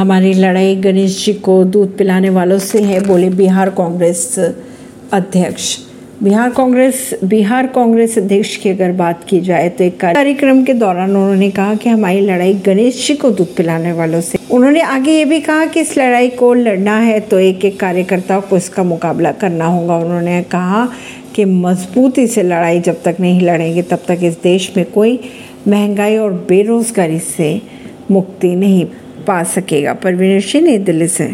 हमारी लड़ाई गणेश जी को दूध पिलाने वालों से है, बोले बिहार कांग्रेस अध्यक्ष। बिहार कांग्रेस बिहार कांग्रेस अध्यक्ष की अगर बात की जाए तो एक कार्यक्रम के दौरान उन्होंने कहा कि हमारी लड़ाई गणेश जी को दूध पिलाने वालों से उन्होंने आगे ये भी कहा कि इस लड़ाई को लड़ना है तो एक एक कार्यकर्ता को इसका मुकाबला करना होगा। उन्होंने कहा कि मजबूती से लड़ाई जब तक नहीं लड़ेंगे, तब तक इस देश में कोई महँगाई और बेरोजगारी से मुक्ति नहीं पा सकेगा। परवीन सिंह नई दिल्ली से।